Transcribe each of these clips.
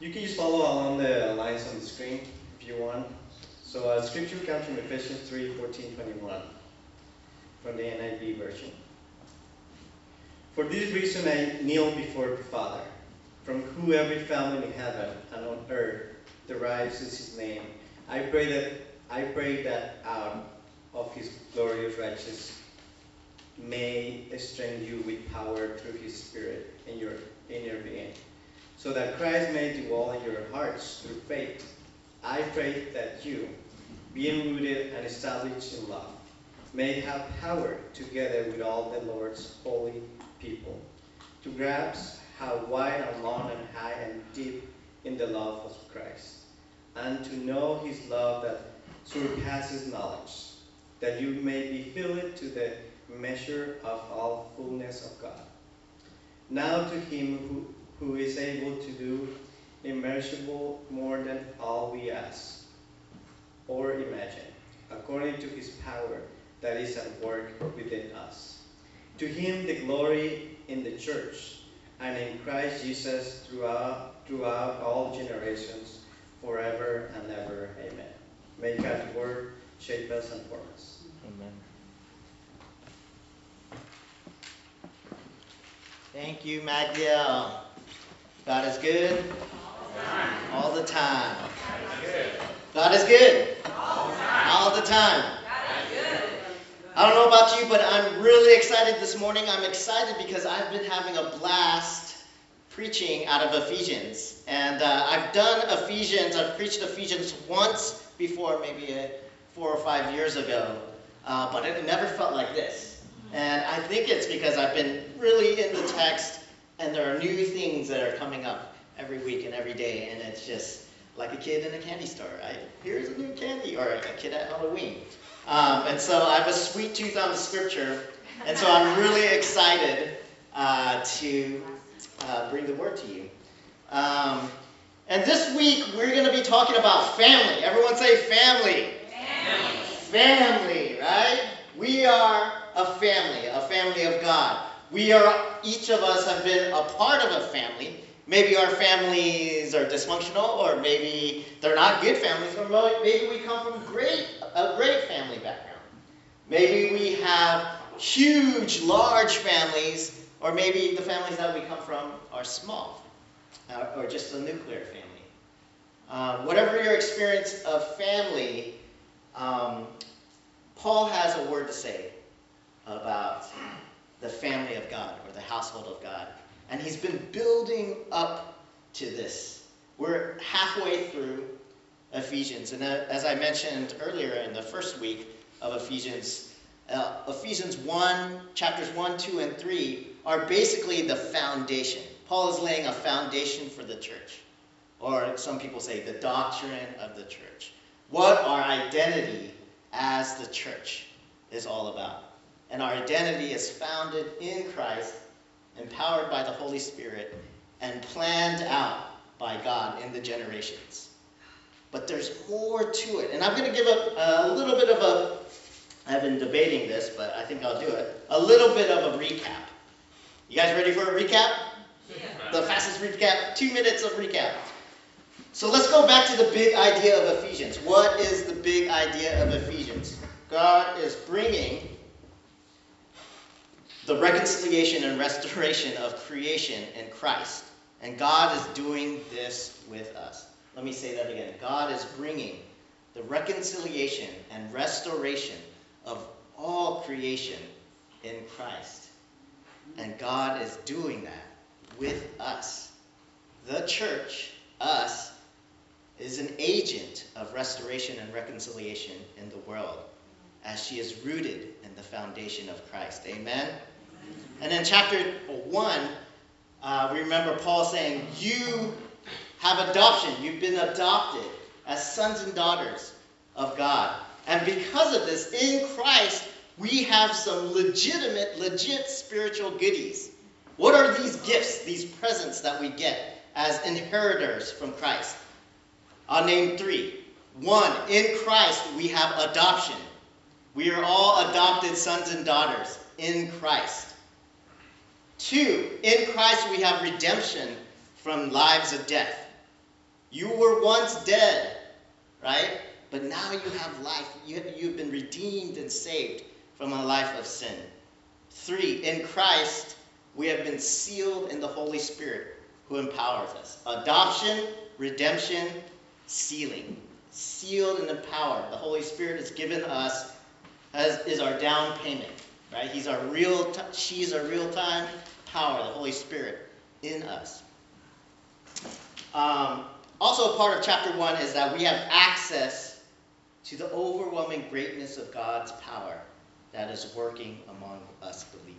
You can just follow along the lines on the screen if you want. So uh, scripture comes from Ephesians 3, 14, 21 from the NIV version. For this reason I kneel before the Father, from whom every family in heaven and on earth derives his name. I pray that I pray that out of his glorious riches may strengthen you with power through his spirit in your inner being, so that Christ may dwell in your hearts through faith. I pray that you, being rooted and established in love, may have power together with all the Lord's holy people to grasp how wide and long and high and deep in the love of Christ, and to know his love that surpasses knowledge, that you may be filled to the measure of all fullness of God. Now to him who, who is able to do immeasurable more than all we ask or imagine, according to his power that is at work within us. To him the glory in the church and in Christ Jesus throughout, throughout all generations, forever and ever. Amen. May God's word shape us and form us. Amen. Thank you, Magdiel. God is good all the time. God is good all the time. I don't know about you, but I'm really excited this morning. I'm excited because I've been having a blast preaching out of Ephesians. And uh, I've done Ephesians, I've preached Ephesians once before, maybe a, four or five years ago, uh, but it never felt like this. And I think it's because I've been really in the text, and there are new things that are coming up every week and every day, and it's just like a kid in a candy store. Right? Here's a new candy, or a kid at Halloween. Um, and so I have a sweet tooth on the scripture, and so I'm really excited uh, to uh, bring the word to you. Um, and this week we're going to be talking about family. Everyone say family. Family. Family, right? We are a family, a family of God. We are, each of us have been a part of a family. Maybe our families are dysfunctional, or maybe they're not good families, or maybe we come from great, a great family background. Maybe we have huge, large families, or maybe the families that we come from are small, uh, or just a nuclear family. Uh, whatever your experience of family, um, Paul has a word to say about the family of God the household of God. And he's been building up to this. We're halfway through Ephesians. And uh, as I mentioned earlier in the first week of Ephesians, uh, Ephesians 1, chapters 1, 2, and 3 are basically the foundation. Paul is laying a foundation for the church. Or some people say the doctrine of the church. What our identity as the church is all about. And our identity is founded in Christ empowered by the Holy Spirit, and planned out by God in the generations. But there's more to it. And I'm going to give a, a little bit of a, I've been debating this, but I think I'll do it, a little bit of a recap. You guys ready for a recap? Yeah. The fastest recap, two minutes of recap. So let's go back to the big idea of Ephesians. What is the big idea of Ephesians? God is bringing the reconciliation and restoration of creation in Christ. And God is doing this with us. Let me say that again. God is bringing the reconciliation and restoration of all creation in Christ. And God is doing that with us. The church, us, is an agent of restoration and reconciliation in the world as she is rooted in the foundation of Christ. Amen? And in chapter 1, uh, we remember Paul saying, You have adoption. You've been adopted as sons and daughters of God. And because of this, in Christ, we have some legitimate, legit spiritual goodies. What are these gifts, these presents that we get as inheritors from Christ? I'll name three. One, in Christ, we have adoption. We are all adopted sons and daughters in Christ. Two, in Christ we have redemption from lives of death. You were once dead, right? But now you have life. You, you've been redeemed and saved from a life of sin. Three, in Christ, we have been sealed in the Holy Spirit who empowers us. Adoption, redemption, sealing. Sealed and empowered. The Holy Spirit has given us as is our down payment, right? He's our real, t- she's our real time power, the Holy Spirit in us. Um, also, a part of chapter one is that we have access to the overwhelming greatness of God's power that is working among us believers.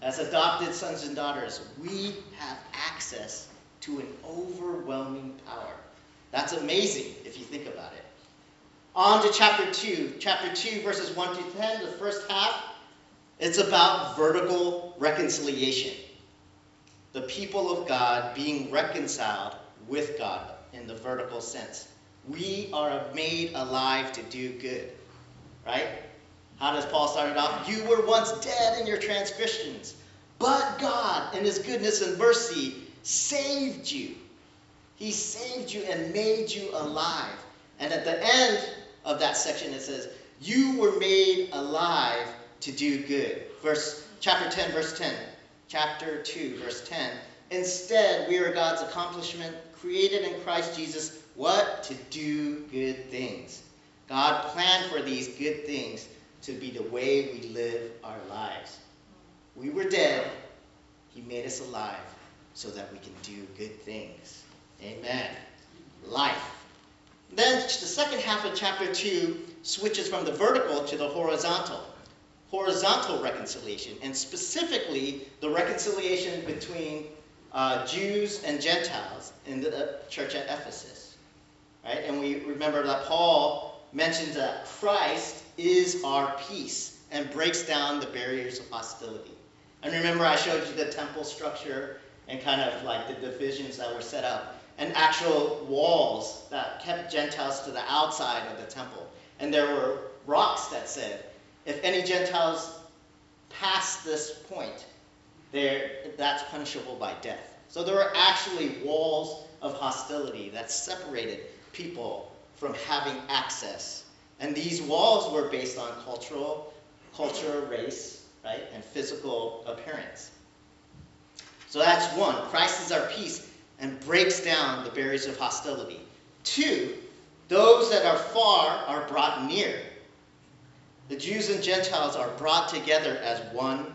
As adopted sons and daughters, we have access to an overwhelming power. That's amazing if you think about it. On to chapter 2. Chapter 2, verses 1 to 10, the first half, it's about vertical reconciliation. The people of God being reconciled with God in the vertical sense. We are made alive to do good, right? How does Paul start it off? You were once dead in your transgressions, but God, in his goodness and mercy, saved you. He saved you and made you alive. And at the end of that section, it says, You were made alive to do good. Verse chapter 10, verse 10. Chapter 2, verse 10. Instead, we are God's accomplishment, created in Christ Jesus, what? To do good things. God planned for these good things to be the way we live our lives. We were dead, He made us alive so that we can do good things. Amen. Life. Then the second half of chapter 2 switches from the vertical to the horizontal. Horizontal reconciliation, and specifically the reconciliation between uh, Jews and Gentiles in the uh, church at Ephesus. Right? And we remember that Paul mentions that Christ is our peace and breaks down the barriers of hostility. And remember, I showed you the temple structure and kind of like the divisions that were set up and actual walls that kept Gentiles to the outside of the temple. And there were rocks that said, if any Gentiles pass this point, that's punishable by death. So there were actually walls of hostility that separated people from having access. And these walls were based on cultural, culture, race, right, and physical appearance. So that's one. Christ is our peace and breaks down the barriers of hostility. Two, those that are far are brought near. The Jews and Gentiles are brought together as one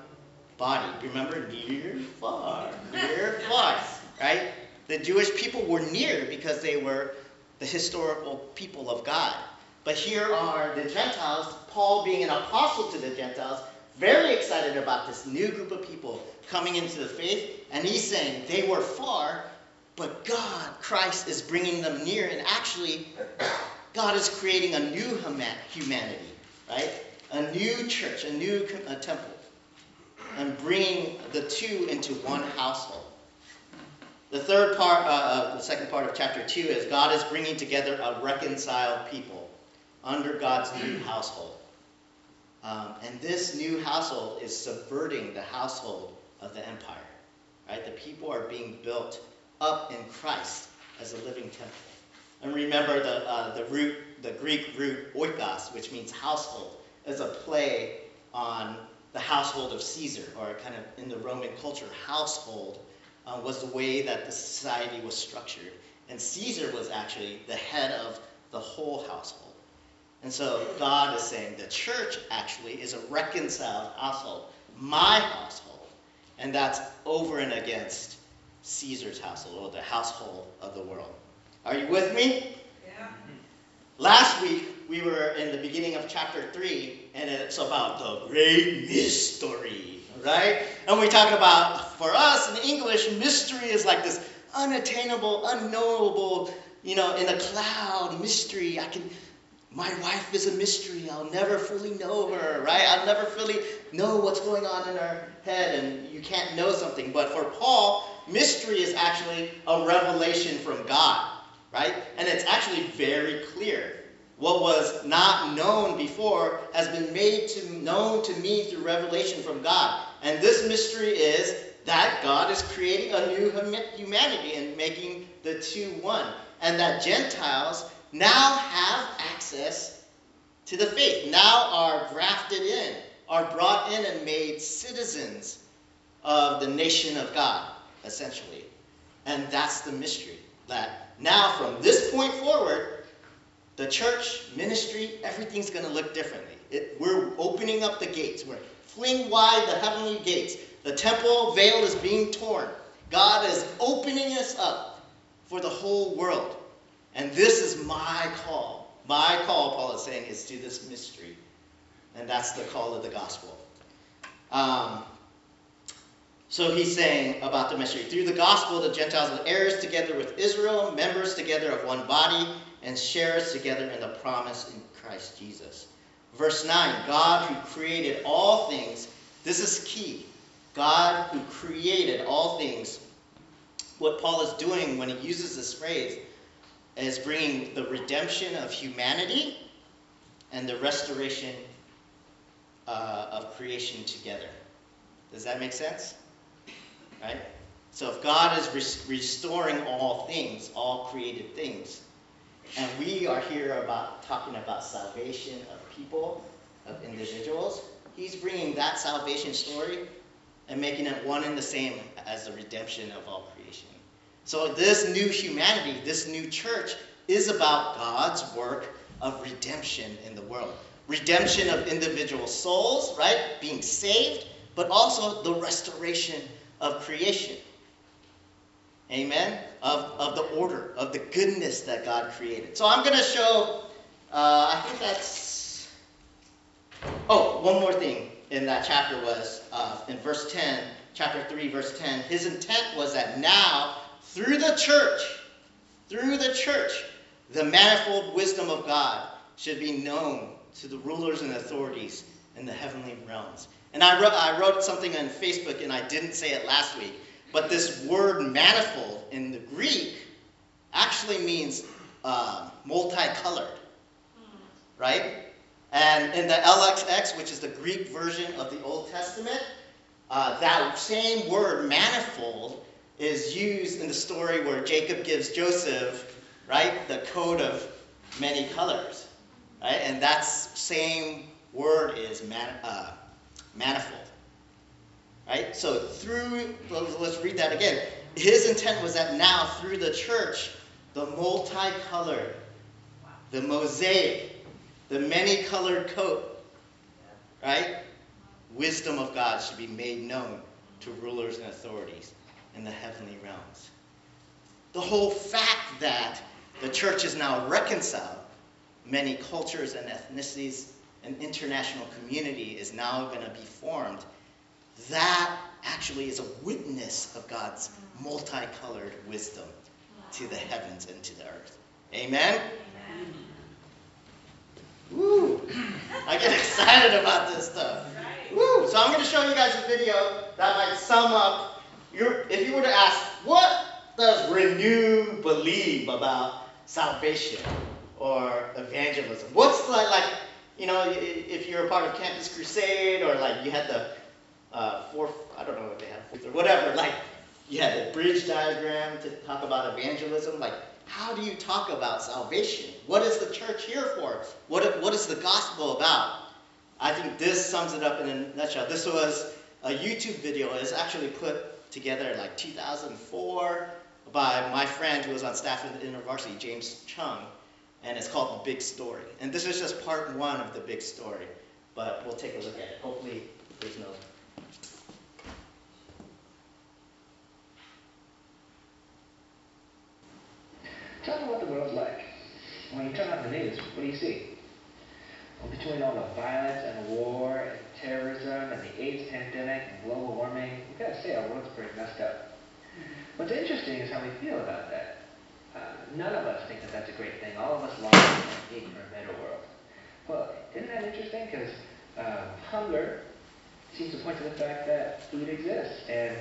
body. Remember, near, far, near, far, right? The Jewish people were near because they were the historical people of God. But here are the Gentiles, Paul being an apostle to the Gentiles, very excited about this new group of people coming into the faith. And he's saying they were far, but God, Christ, is bringing them near. And actually, God is creating a new humanity, right? A new church, a new a temple, and bringing the two into one household. The third part, uh, uh, the second part of chapter 2 is God is bringing together a reconciled people under God's new household. Um, and this new household is subverting the household of the empire. Right? The people are being built up in Christ as a living temple. And remember the, uh, the root, the Greek root oikos, which means household, is a play on the household of Caesar, or kind of in the Roman culture, household uh, was the way that the society was structured. And Caesar was actually the head of the whole household. And so God is saying the church actually is a reconciled household, my household. And that's over and against Caesar's household, or the household of the world. Are you with me? Yeah. Last week, we were in the beginning of chapter 3, and it's about the great mystery, right? And we talk about, for us in English, mystery is like this unattainable, unknowable, you know, in a cloud mystery. I can my wife is a mystery. I'll never fully know her, right? I'll never fully know what's going on in her head, and you can't know something. But for Paul, mystery is actually a revelation from God, right? And it's actually very clear. What was not known before has been made to known to me through revelation from God. And this mystery is that God is creating a new humanity and making the two one. And that Gentiles now have access to the faith, now are grafted in, are brought in and made citizens of the nation of God, essentially. And that's the mystery. That now, from this point forward, the church, ministry, everything's going to look differently. It, we're opening up the gates. We're fling wide the heavenly gates. The temple veil is being torn. God is opening us up for the whole world. And this is my call. My call, Paul is saying, is to this mystery. And that's the call of the gospel. Um, so he's saying about the mystery. Through the gospel, the Gentiles are heirs together with Israel, members together of one body, and sharers together in the promise in Christ Jesus. Verse 9 God who created all things, this is key. God who created all things. What Paul is doing when he uses this phrase is bringing the redemption of humanity and the restoration uh, of creation together. Does that make sense? Right? So if God is res- restoring all things, all created things, and we are here about talking about salvation of people, of individuals, He's bringing that salvation story and making it one and the same as the redemption of all creation. So this new humanity, this new church, is about God's work of redemption in the world. Redemption of individual souls, right? Being saved, but also the restoration of creation. Amen? Of, of the order, of the goodness that God created. So I'm going to show, uh, I think that's. Oh, one more thing in that chapter was uh, in verse 10, chapter 3, verse 10. His intent was that now, through the church, through the church, the manifold wisdom of God should be known to the rulers and authorities in the heavenly realms. And I wrote, I wrote something on Facebook, and I didn't say it last week, but this word manifold in the Greek actually means uh, multicolored, right? And in the LXX, which is the Greek version of the Old Testament, uh, that same word, manifold, is used in the story where Jacob gives Joseph, right, the coat of many colors, right? And that same word is man, uh, manifold. Right? So through, let's read that again. His intent was that now through the church, the multicolored, the mosaic, the many colored coat, right? Wisdom of God should be made known to rulers and authorities in the heavenly realms. The whole fact that the church is now reconciled, many cultures and ethnicities, an international community is now going to be formed that actually is a witness of God's multicolored wisdom to the heavens and to the earth. Amen? Amen. Woo! I get excited about this stuff. Woo! So I'm going to show you guys a video that might sum up your. If you were to ask, what does Renew believe about salvation or evangelism? What's like, like, you know, if you're a part of Campus Crusade or like you had the uh, four, I don't know what they have, or whatever, like you had the bridge diagram to talk about evangelism. Like, how do you talk about salvation? What is the church here for? What, what is the gospel about? I think this sums it up in a nutshell. This was a YouTube video. It's actually put together in like 2004 by my friend who was on staff at the University, James Chung, and it's called The Big Story. And this is just part one of the big story, but we'll take a look at it. Hopefully, there's no Tell me what the world's like. When you turn on the news, what do you see? Between all the violence and war and terrorism and the AIDS pandemic and global warming, we've got to say our world's pretty messed up. Mm-hmm. What's interesting is how we feel about that. Uh, none of us think that that's a great thing. All of us long for a better world. Well, isn't that interesting? Because uh, hunger seems to point to the fact that food exists, and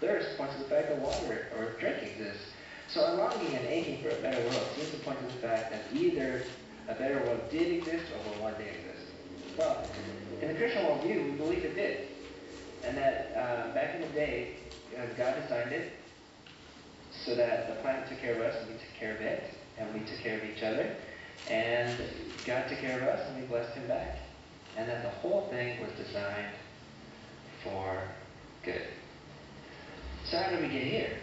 thirst points to the fact that water or drink exists. So a longing and aching for a better world seems to point to the fact that either a better world did exist or will one day exist. Well, in the Christian worldview, we believe it did. And that uh, back in the day, uh, God designed it so that the planet took care of us and we took care of it, and we took care of each other, and God took care of us and we blessed Him back. And that the whole thing was designed for good. So how did we get here?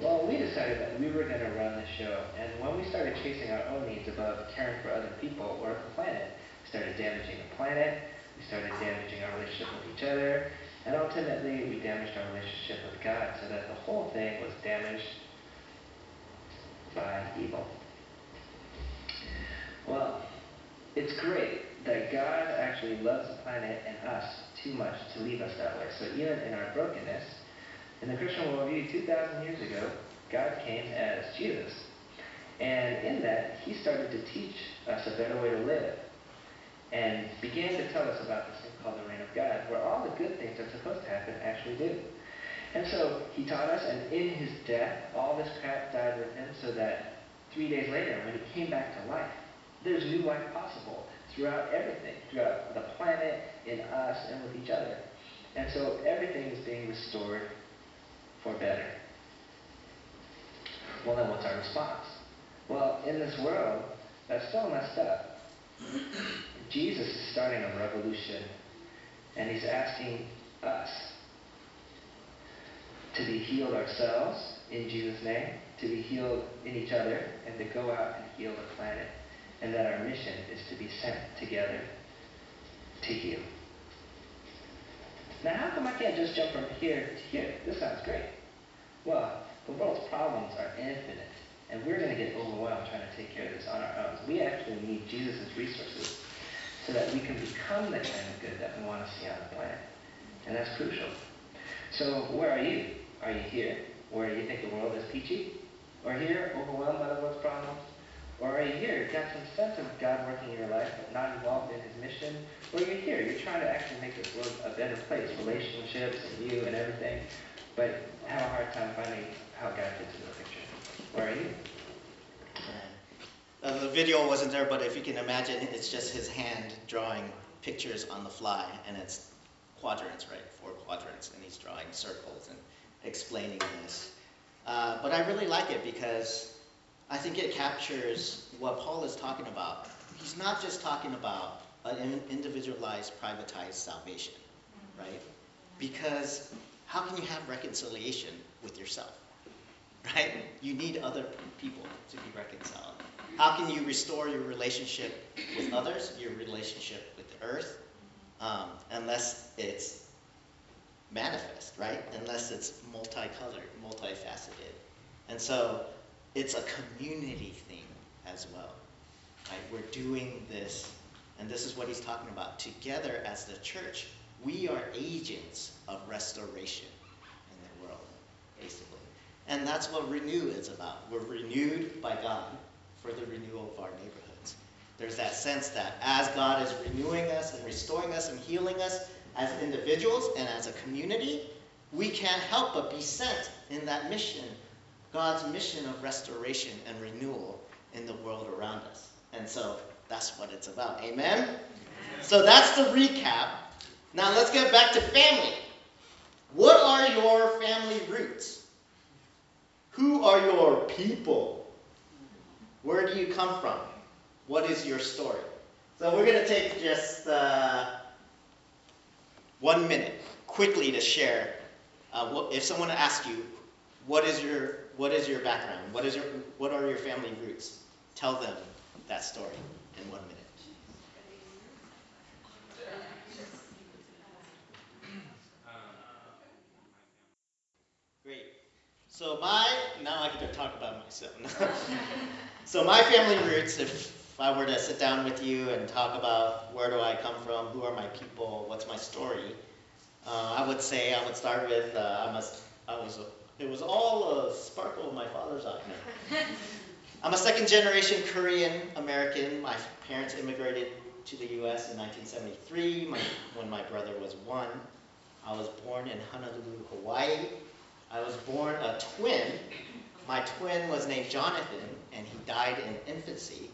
Well, we decided that we were going to run the show, and when we started chasing our own needs above caring for other people or the planet, we started damaging the planet, we started damaging our relationship with each other, and ultimately we damaged our relationship with God so that the whole thing was damaged by evil. Well, it's great that God actually loves the planet and us too much to leave us that way. So even in our brokenness, in the Christian worldview, 2,000 years ago, God came as Jesus. And in that, he started to teach us a better way to live and began to tell us about this thing called the reign of God, where all the good things that's supposed to happen actually do. And so he taught us, and in his death, all this crap died with him so that three days later, when he came back to life, there's new life possible throughout everything, throughout the planet, in us, and with each other. And so everything is being restored for better. Well, then what's our response? Well, in this world that's still messed up, Jesus is starting a revolution, and he's asking us to be healed ourselves in Jesus' name, to be healed in each other, and to go out and heal the planet. And that our mission is to be sent together to heal. Now, how come I can't just jump from here to here? This sounds great. Problems are infinite, and we're going to get overwhelmed trying to take care of this on our own. We actually need Jesus' resources so that we can become the kind of good that we want to see on the planet. And that's crucial. So, where are you? Are you here, where you think the world is peachy? Or here, overwhelmed by the world's problems? Or are you here, got some sense of God working in your life, but not involved in His mission? Or you're here, you're trying to actually make this world a better place, relationships and you and everything, but have a hard time finding how the picture. Where are you? Uh, the video wasn't there, but if you can imagine, it's just his hand drawing pictures on the fly, and it's quadrants, right? Four quadrants, and he's drawing circles and explaining this. Uh, but I really like it because I think it captures what Paul is talking about. He's not just talking about an individualized, privatized salvation, right? Because how can you have reconciliation with yourself, right? You need other people to be reconciled. How can you restore your relationship with others, your relationship with the earth, um, unless it's manifest, right? Unless it's multicolored, multifaceted. And so it's a community thing as well. Right? We're doing this, and this is what he's talking about. Together as the church, we are agents of restoration in the world, basically. And that's what renew is about. We're renewed by God for the renewal of our neighborhoods. There's that sense that as God is renewing us and restoring us and healing us as individuals and as a community, we can't help but be sent in that mission, God's mission of restoration and renewal in the world around us. And so that's what it's about. Amen? So that's the recap. Now let's get back to family. What are your family roots? Who are your people? Where do you come from? What is your story? So we're going to take just uh, one minute quickly to share. Uh, what, if someone asks you, what is your what is your background? What is your what are your family roots? Tell them that story in one minute. Great. So my now I get to talk about myself. so my family roots, if I were to sit down with you and talk about where do I come from, who are my people, what's my story, uh, I would say I would start with uh, I'm a, I was it was all a sparkle in my father's eye. I'm a second generation Korean American. My parents immigrated to the U.S. in 1973 my, when my brother was one. I was born in Honolulu, Hawaii. I was born a twin. My twin was named Jonathan, and he died in infancy.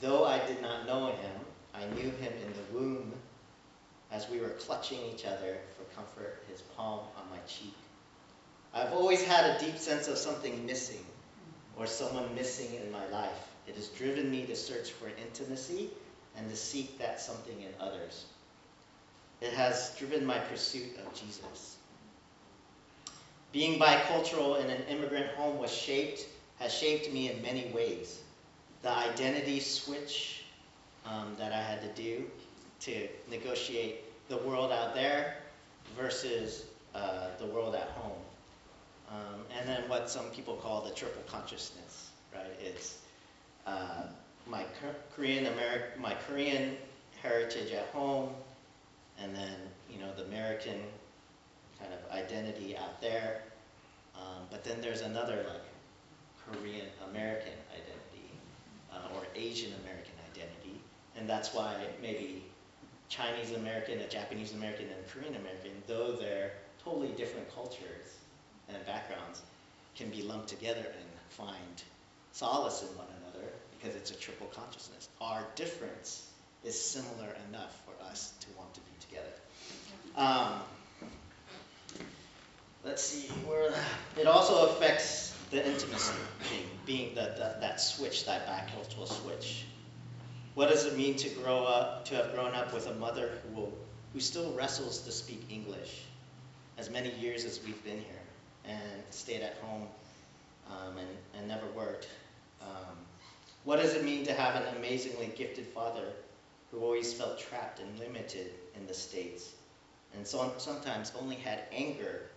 Though I did not know him, I knew him in the womb as we were clutching each other for comfort, his palm on my cheek. I've always had a deep sense of something missing or someone missing in my life. It has driven me to search for intimacy and to seek that something in others. It has driven my pursuit of Jesus. Being bicultural in an immigrant home was shaped, has shaped me in many ways. The identity switch um, that I had to do to negotiate the world out there versus uh, the world at home. Um, and then what some people call the triple consciousness, right? It's uh, my Korean American, my Korean heritage at home, and then you know the American kind of identity out there. Um, but then there's another like Korean American identity uh, or Asian American identity, and that's why maybe Chinese American, a Japanese American, and Korean American, though they're totally different cultures and backgrounds, can be lumped together and find solace in one another because it's a triple consciousness. Our difference is similar enough for us to want to be together. Um, let's see where it also affects the intimacy thing, being the, the, that switch, that bicultural switch. What does it mean to grow up, to have grown up with a mother who will, who still wrestles to speak English, as many years as we've been here, and stayed at home um, and, and never worked? Um, what does it mean to have an amazingly gifted father who always felt trapped and limited in the States, and so, sometimes only had anger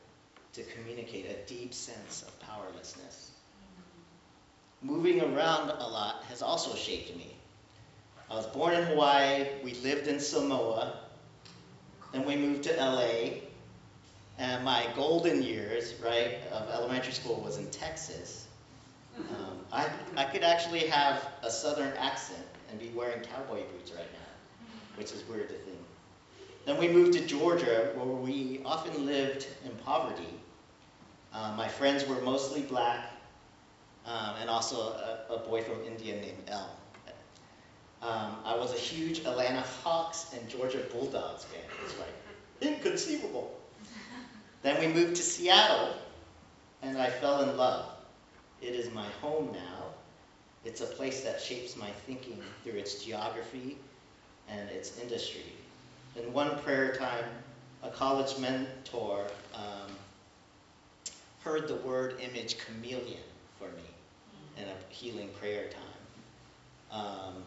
to communicate a deep sense of powerlessness? Moving around a lot has also shaped me. I was born in Hawaii. We lived in Samoa. Then we moved to LA. And my golden years, right, of elementary school was in Texas. Um, I, I could actually have a southern accent and be wearing cowboy boots right now, which is weird to think. Then we moved to Georgia, where we often lived in poverty. Uh, my friends were mostly black, um, and also a, a boy from India named El. Um, I was a huge Atlanta Hawks and Georgia Bulldogs fan. It's like inconceivable. then we moved to Seattle, and I fell in love. It is my home now. It's a place that shapes my thinking through its geography and its industry. In one prayer time, a college mentor um, heard the word image chameleon for me in a healing prayer time. Um,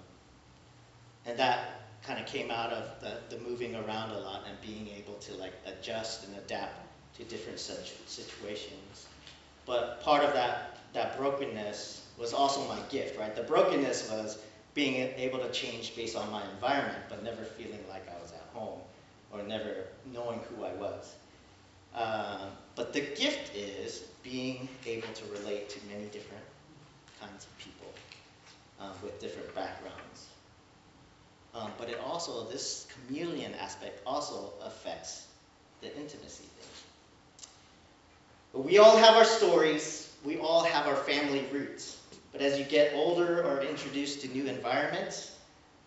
and that kind of came out of the, the moving around a lot and being able to like adjust and adapt to different such situations. But part of that, that brokenness was also my gift, right? The brokenness was being able to change based on my environment, but never feeling like I was at home or never knowing who I was. Uh, but the gift is being able to relate to many different kinds of people um, with different backgrounds. Um, but it also, this chameleon aspect also affects the intimacy thing. But we all have our stories, we all have our family roots. But as you get older or introduced to new environments,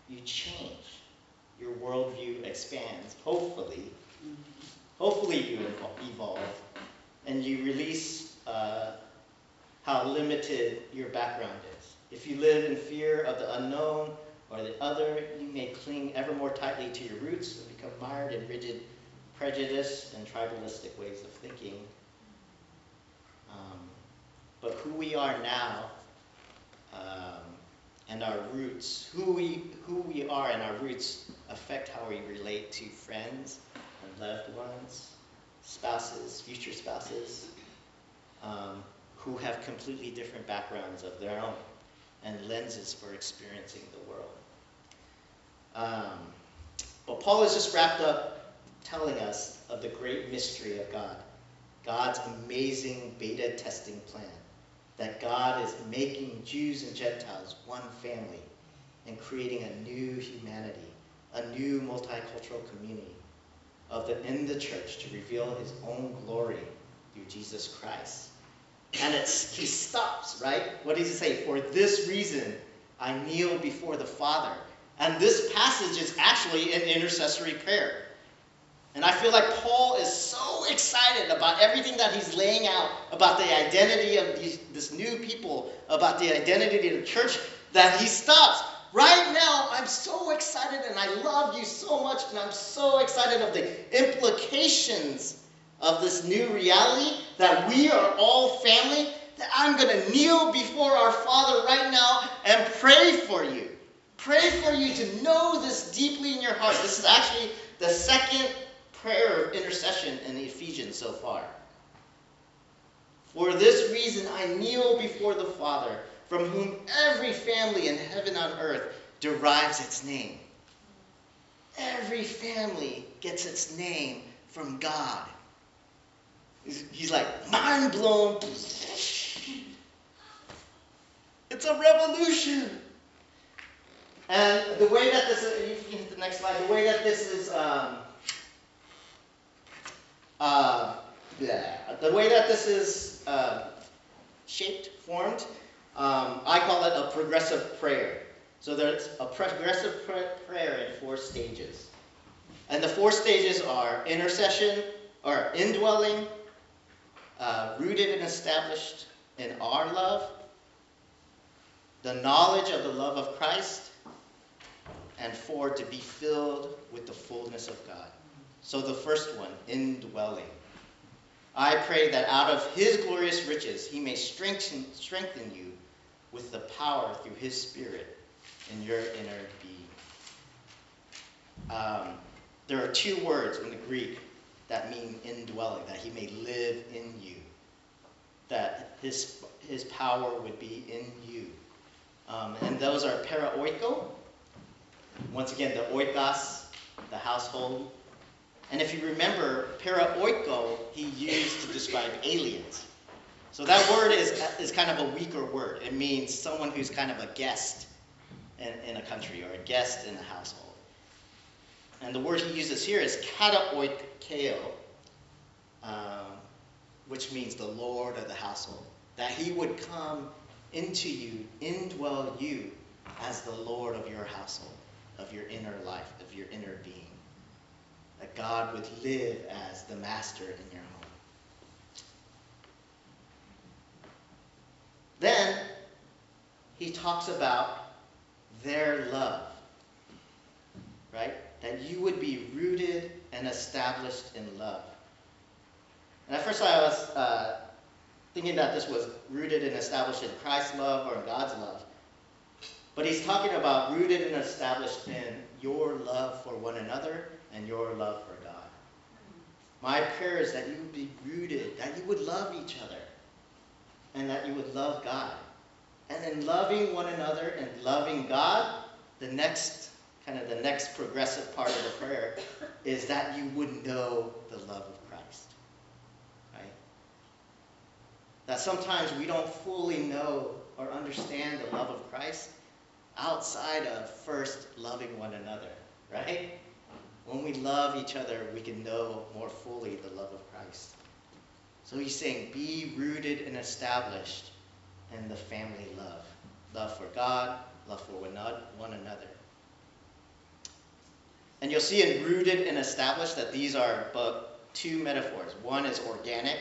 you change. Your worldview expands, hopefully. Hopefully, you evolve. And you release uh, how limited your background is. If you live in fear of the unknown or the other, you may cling ever more tightly to your roots and become mired in rigid prejudice and tribalistic ways of thinking. Um, but who we are now um, and our roots, who we, who we are and our roots affect how we relate to friends loved ones, spouses, future spouses, um, who have completely different backgrounds of their own and lenses for experiencing the world. Um, but Paul has just wrapped up telling us of the great mystery of God, God's amazing beta testing plan, that God is making Jews and Gentiles one family and creating a new humanity, a new multicultural community of the, in the church to reveal his own glory through Jesus Christ. And it's, he stops, right? What does he say? For this reason, I kneel before the Father and this passage is actually an intercessory prayer. And I feel like Paul is so excited about everything that he's laying out about the identity of these, this new people, about the identity of the church, that he stops. Right now, I'm so excited and I love you so much, and I'm so excited of the implications of this new reality that we are all family, that I'm going to kneel before our Father right now and pray for you. Pray for you to know this deeply in your heart. This is actually the second prayer of intercession in the Ephesians so far. For this reason, I kneel before the Father, from whom every family in heaven on earth derives its name. Every family gets its name from God. He's, like, mind blown. It's a revolution. And the way that this is, you can hit the next slide, the way that this is, um, uh, the way that this is uh, shaped, formed, um, I call it a progressive prayer. So there's a progressive pr- prayer in four stages. And the four stages are intercession, or indwelling, uh, rooted and established in our love, the knowledge of the love of Christ, and four, to be filled with the fullness of God. So the first one, indwelling. I pray that out of his glorious riches he may strengthen, strengthen you with the power through his Spirit in your inner being. Um, there are two words in the Greek that mean indwelling, that he may live in you, that his, his power would be in you. Um, and those are paraoiko, once again, the oikos, the household. And if you remember, paraoiko he used to describe aliens. So that word is, is kind of a weaker word. It means someone who's kind of a guest in, in a country or a guest in a household. And the word he uses here is kataoikeo, um, which means the Lord of the household. That he would come into you, indwell you as the Lord of your household of your inner life, of your inner being. That God would live as the master in your home. Then he talks about their love, right? That you would be rooted and established in love. And at first I was uh, thinking that this was rooted and established in Christ's love or in God's love. But he's talking about rooted and established in your love for one another and your love for God. My prayer is that you would be rooted, that you would love each other, and that you would love God. And in loving one another and loving God, the next kind of the next progressive part of the prayer is that you would know the love of Christ. Right? That sometimes we don't fully know or understand the love of Christ outside of first loving one another, right? When we love each other, we can know more fully the love of Christ. So he's saying, be rooted and established in the family love love for God, love for one another. And you'll see in rooted and established that these are but two metaphors. One is organic,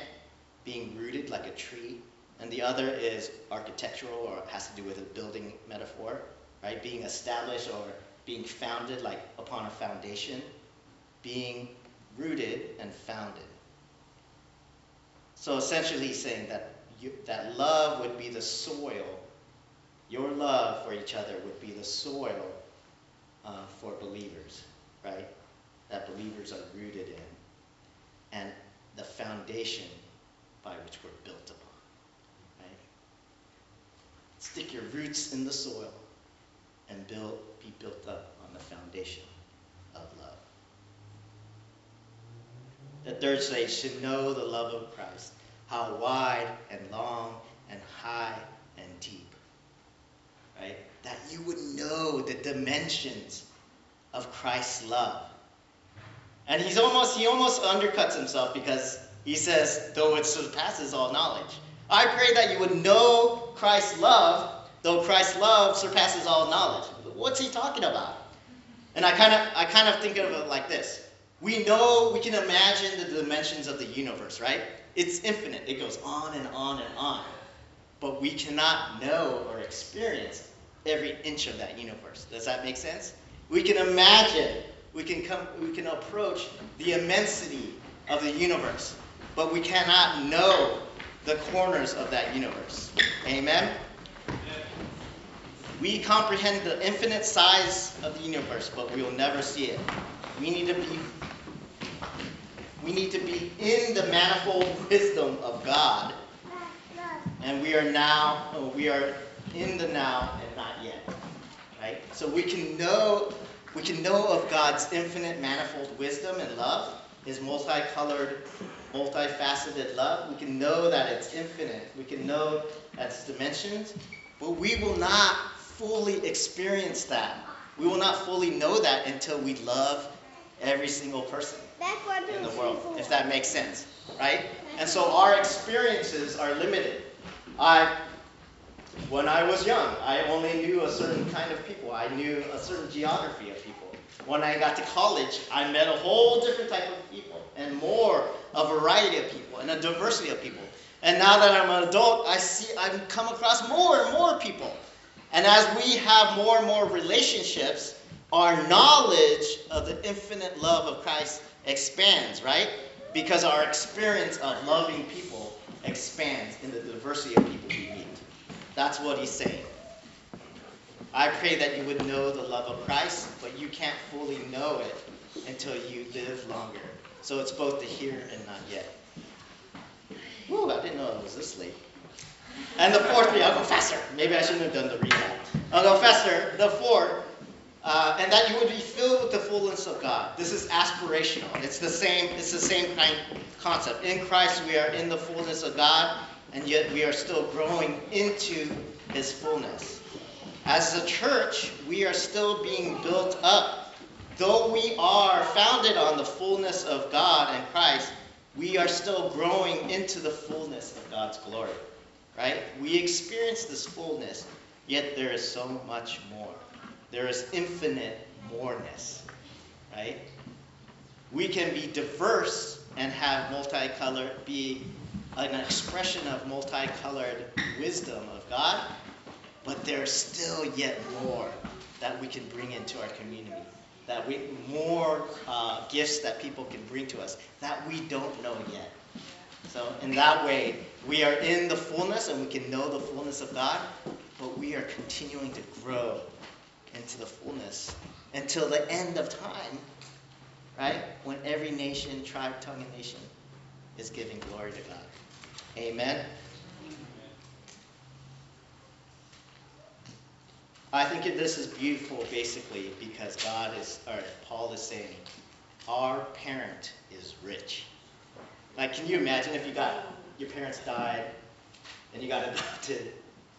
being rooted like a tree, and the other is architectural or has to do with a building metaphor right? Being established or being founded, like upon a foundation, being rooted and founded. So essentially, he's saying that you, that love would be the soil. Your love for each other would be the soil uh, for believers, right? That believers are rooted in, and the foundation by which we're built upon, right? Stick your roots in the soil and build, be built up on the foundation of love. The third stage should know the love of Christ, how wide and long and high and deep. Right? That you would know the dimensions of Christ's love. And he's almost he almost undercuts himself because he says, though it surpasses all knowledge. I pray that you would know Christ's love though Christ's love surpasses all knowledge. What's he talking about? And I kind of I kind of think of it like this. We know, we can imagine the dimensions of the universe, right? It's infinite, it goes on and on and on. But we cannot know or experience every inch of that universe. Does that make sense? We can imagine, we can come, we can approach the immensity of the universe, but we cannot know the corners of that universe. Amen? We comprehend the infinite size of the universe, but we will never see it. We need to be we need to be in the manifold wisdom of God. And we are now, oh, we are in the now and not yet. Right? So we can know we can know of God's infinite manifold wisdom and love, his multicolored, multifaceted love. We can know that it's infinite. We can know that it's dimensions, but we will not fully experience that. We will not fully know that until we love every single person in the world, if that makes sense, right? And so our experiences are limited. I, when I was young, I only knew a certain kind of people. I knew a certain geography of people. When I got to college, I met a whole different type of people and more a variety of people and a diversity of people. And now that I'm an adult, I see I've come across more and more people. And as we have more and more relationships, our knowledge of the infinite love of Christ expands, right? Because our experience of loving people expands in the diversity of people we meet. That's what he's saying. I pray that you would know the love of Christ, but you can't fully know it until you live longer. So it's both the here and not yet. Woo, I didn't know I was this late. And the fourth, I'll go faster. Maybe I shouldn't have done the recap. I'll go faster. The fourth uh, and that you would be filled with the fullness of God. This is aspirational. It's the same. It's the same kind concept. In Christ, we are in the fullness of God, and yet we are still growing into His fullness. As a church, we are still being built up. Though we are founded on the fullness of God and Christ, we are still growing into the fullness of God's glory. Right? We experience this fullness, yet there is so much more there is infinite moreness, right? We can be diverse and have multicolored, be an expression of multicolored wisdom of God, but there's still yet more that we can bring into our community. That we more uh, gifts that people can bring to us that we don't know yet. So in that way, we are in the fullness and we can know the fullness of God, but we are continuing to grow into the fullness until the end of time, right? When every nation, tribe, tongue, and nation is giving glory to God. Amen. I think this is beautiful basically because God is, or Paul is saying, our parent is rich. Like, can you imagine if you got, your parents died and you got adopted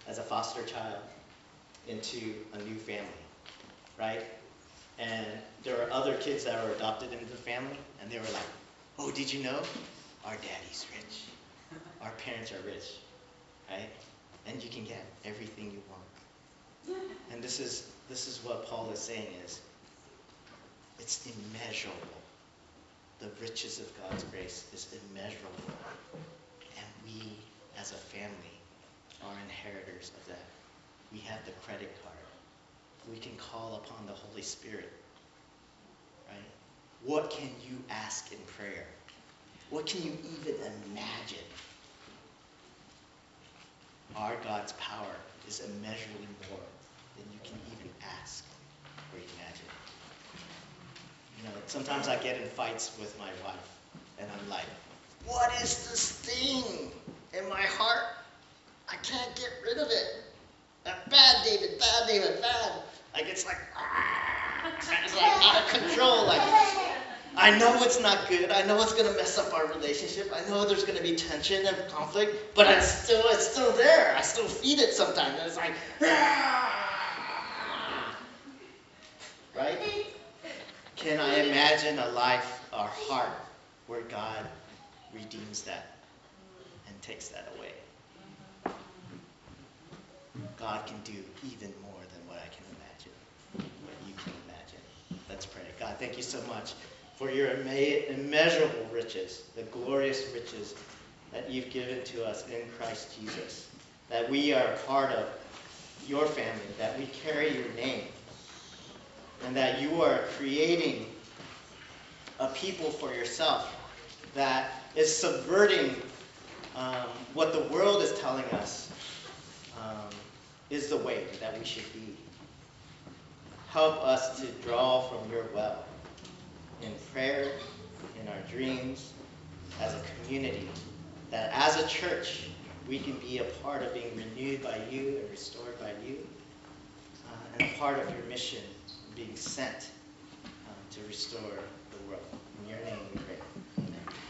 as a foster child into a new family? Right? And there were other kids that were adopted into the family, and they were like, oh, did you know? Our daddy's rich. Our parents are rich, right? And you can get everything you want. And this is, this is what Paul is saying is, it's immeasurable. The riches of God's grace is immeasurable. And we, as a family, are inheritors of that. We have the credit card we can call upon the Holy Spirit. Right? What can you ask in prayer? What can you even imagine? Our God's power is immeasurably more than you can even ask or imagine. You know, sometimes I get in fights with my wife, and I'm like, what is this thing in my heart? I can't get rid of it. Bad, David, bad, David, bad. Like it's like, it's like out of control. Like I know it's not good. I know it's gonna mess up our relationship. I know there's gonna be tension and conflict, but it's still it's still there. I still feed it sometimes, and it's like, ah. right? Can I imagine a life, a heart, where God redeems that and takes that away? God can do even more than what I can imagine, what you can imagine. Let's pray. God, thank you so much for your immeasurable riches, the glorious riches that you've given to us in Christ Jesus. That we are part of your family, that we carry your name, and that you are creating a people for yourself that is subverting um, what the world is telling us um, is the way that we should be. Help us to draw from your well in prayer, in our dreams, as a community, that as a church, we can be a part of being renewed by you and restored by you, uh, and a part of your mission, being sent uh, to restore the world. In your name.